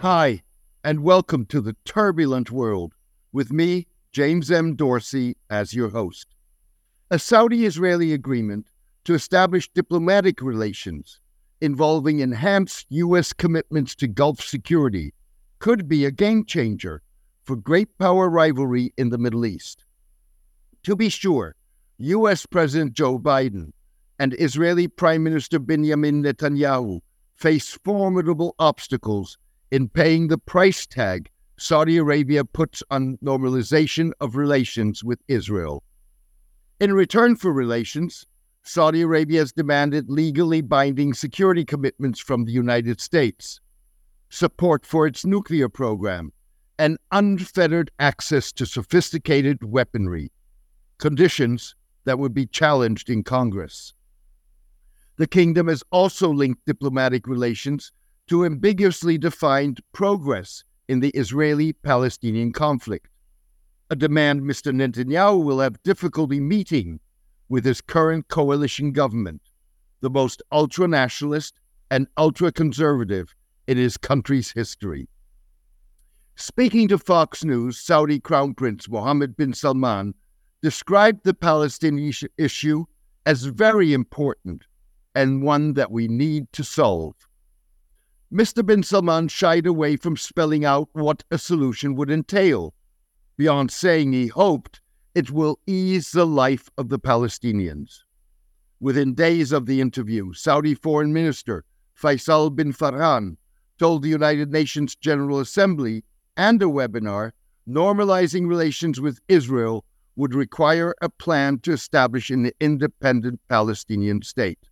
Hi, and welcome to the turbulent world with me, James M. Dorsey, as your host. A Saudi Israeli agreement to establish diplomatic relations involving enhanced U.S. commitments to Gulf security could be a game changer for great power rivalry in the Middle East. To be sure, U.S. President Joe Biden and Israeli Prime Minister Benjamin Netanyahu face formidable obstacles in paying the price tag Saudi Arabia puts on normalization of relations with Israel. In return for relations, Saudi Arabia has demanded legally binding security commitments from the United States, support for its nuclear program, and unfettered access to sophisticated weaponry, conditions that would be challenged in Congress. The kingdom has also linked diplomatic relations to ambiguously defined progress in the Israeli Palestinian conflict, a demand Mr. Netanyahu will have difficulty meeting with his current coalition government, the most ultra nationalist and ultra conservative in his country's history. Speaking to Fox News, Saudi Crown Prince Mohammed bin Salman described the Palestinian issue as very important and one that we need to solve. Mr. bin Salman shied away from spelling out what a solution would entail, beyond saying he hoped it will ease the life of the Palestinians. Within days of the interview, Saudi Foreign Minister Faisal bin Farhan told the United Nations General Assembly and a webinar normalizing relations with Israel would require a plan to establish an independent Palestinian state.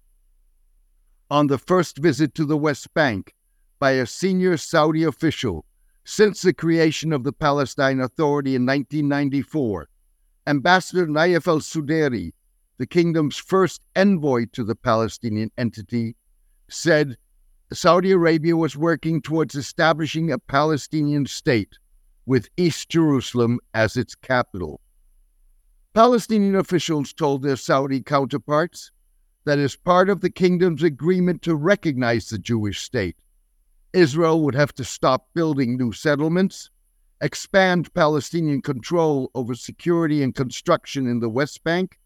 On the first visit to the West Bank, by a senior Saudi official since the creation of the Palestine Authority in 1994. Ambassador Nayef al Sudairi, the kingdom's first envoy to the Palestinian entity, said Saudi Arabia was working towards establishing a Palestinian state with East Jerusalem as its capital. Palestinian officials told their Saudi counterparts that as part of the kingdom's agreement to recognize the Jewish state, Israel would have to stop building new settlements, expand Palestinian control over security and construction in the West Bank,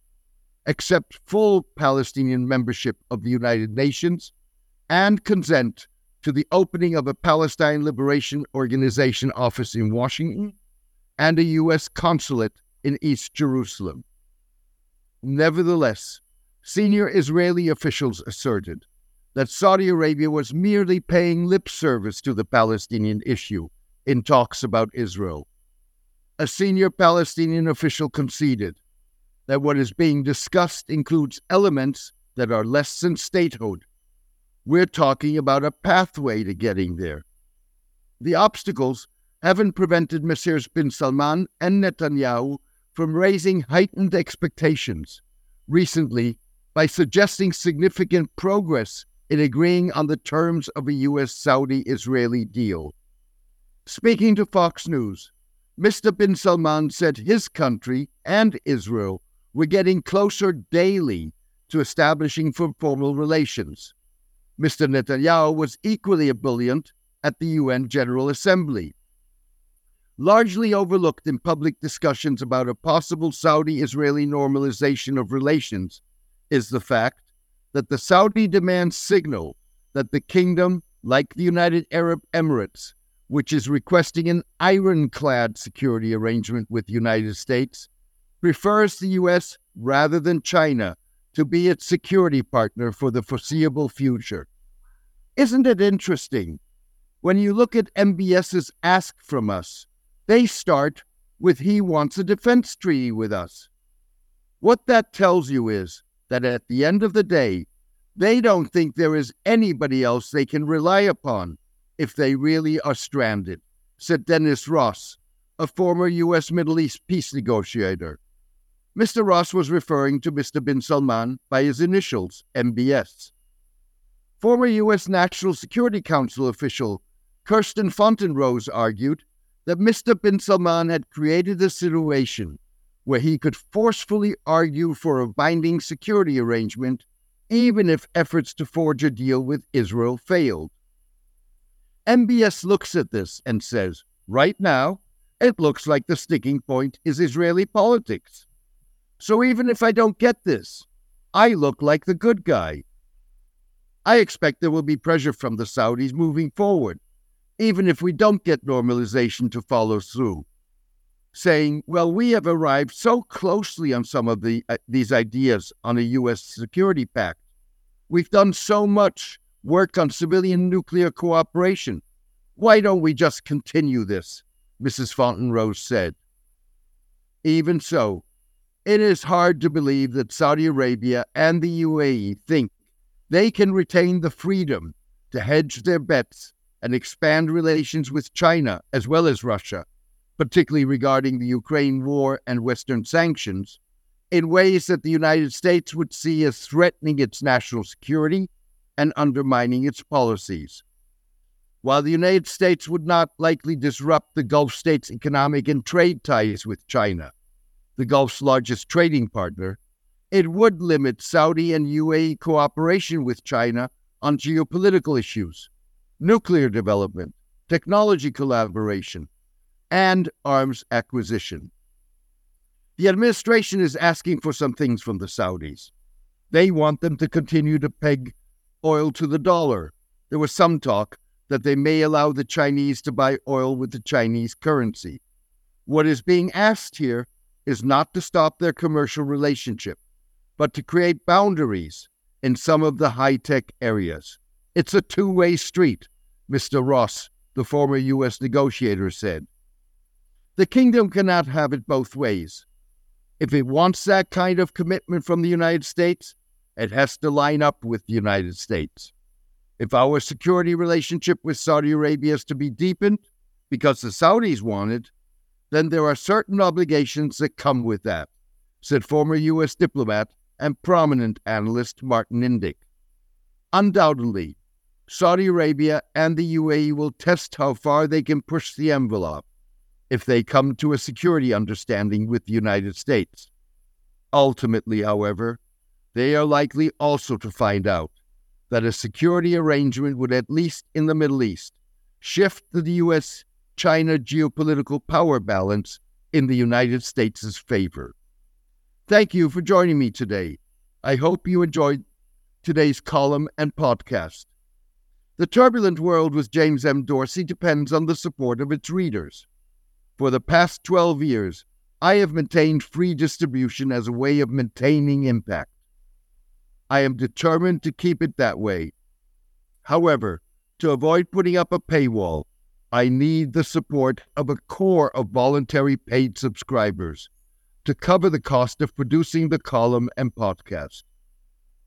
accept full Palestinian membership of the United Nations, and consent to the opening of a Palestine Liberation Organization office in Washington and a U.S. consulate in East Jerusalem. Nevertheless, senior Israeli officials asserted that Saudi Arabia was merely paying lip service to the Palestinian issue in talks about Israel. A senior Palestinian official conceded that what is being discussed includes elements that are less than statehood. We're talking about a pathway to getting there. The obstacles haven't prevented Messieurs bin Salman and Netanyahu from raising heightened expectations recently by suggesting significant progress in agreeing on the terms of a U.S. Saudi Israeli deal. Speaking to Fox News, Mr. bin Salman said his country and Israel were getting closer daily to establishing formal relations. Mr. Netanyahu was equally ebullient at the UN General Assembly. Largely overlooked in public discussions about a possible Saudi Israeli normalization of relations is the fact that the Saudi demands signal that the kingdom, like the United Arab Emirates, which is requesting an ironclad security arrangement with the United States, prefers the U.S. rather than China to be its security partner for the foreseeable future. Isn't it interesting? When you look at MBS's ask from us, they start with he wants a defense treaty with us. What that tells you is that at the end of the day, they don't think there is anybody else they can rely upon if they really are stranded, said Dennis Ross, a former U.S. Middle East peace negotiator. Mr. Ross was referring to Mr. bin Salman by his initials, MBS. Former U.S. National Security Council official Kirsten Fontenrose argued that Mr. bin Salman had created a situation where he could forcefully argue for a binding security arrangement, even if efforts to forge a deal with Israel failed. MBS looks at this and says, right now, it looks like the sticking point is Israeli politics. So even if I don't get this, I look like the good guy. I expect there will be pressure from the Saudis moving forward, even if we don't get normalization to follow through. Saying, well, we have arrived so closely on some of the, uh, these ideas on a U.S. security pact. We've done so much work on civilian nuclear cooperation. Why don't we just continue this? Mrs. Fontenrose said. Even so, it is hard to believe that Saudi Arabia and the UAE think they can retain the freedom to hedge their bets and expand relations with China as well as Russia, particularly regarding the Ukraine war and Western sanctions, in ways that the United States would see as threatening its national security and undermining its policies. While the United States would not likely disrupt the Gulf states' economic and trade ties with China, the Gulf's largest trading partner, it would limit Saudi and UAE cooperation with China on geopolitical issues, nuclear development, technology collaboration, and arms acquisition. The administration is asking for some things from the Saudis. They want them to continue to peg oil to the dollar. There was some talk that they may allow the Chinese to buy oil with the Chinese currency. What is being asked here is not to stop their commercial relationship, but to create boundaries in some of the high tech areas. It's a two way street, Mr. Ross, the former U.S. negotiator, said. The kingdom cannot have it both ways. If it wants that kind of commitment from the United States, it has to line up with the United States. If our security relationship with Saudi Arabia is to be deepened because the Saudis want it, then there are certain obligations that come with that, said former U.S. diplomat and prominent analyst Martin Indyk. Undoubtedly, Saudi Arabia and the UAE will test how far they can push the envelope if they come to a security understanding with the United States. Ultimately, however, they are likely also to find out that a security arrangement would, at least in the Middle East, shift the U.S. China geopolitical power balance in the United States' favor. Thank you for joining me today. I hope you enjoyed today's column and podcast. The turbulent world with James M. Dorsey depends on the support of its readers. For the past 12 years, I have maintained free distribution as a way of maintaining impact. I am determined to keep it that way. However, to avoid putting up a paywall, I need the support of a core of voluntary paid subscribers to cover the cost of producing the column and podcast.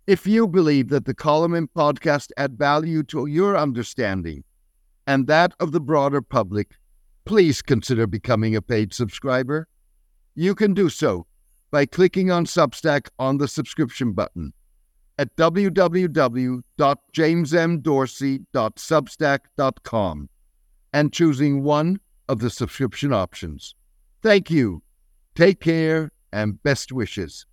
If you believe that the column and podcast add value to your understanding and that of the broader public, please consider becoming a paid subscriber. You can do so by clicking on Substack on the subscription button at www.jamesmdorsey.substack.com and choosing one of the subscription options. Thank you. Take care and best wishes.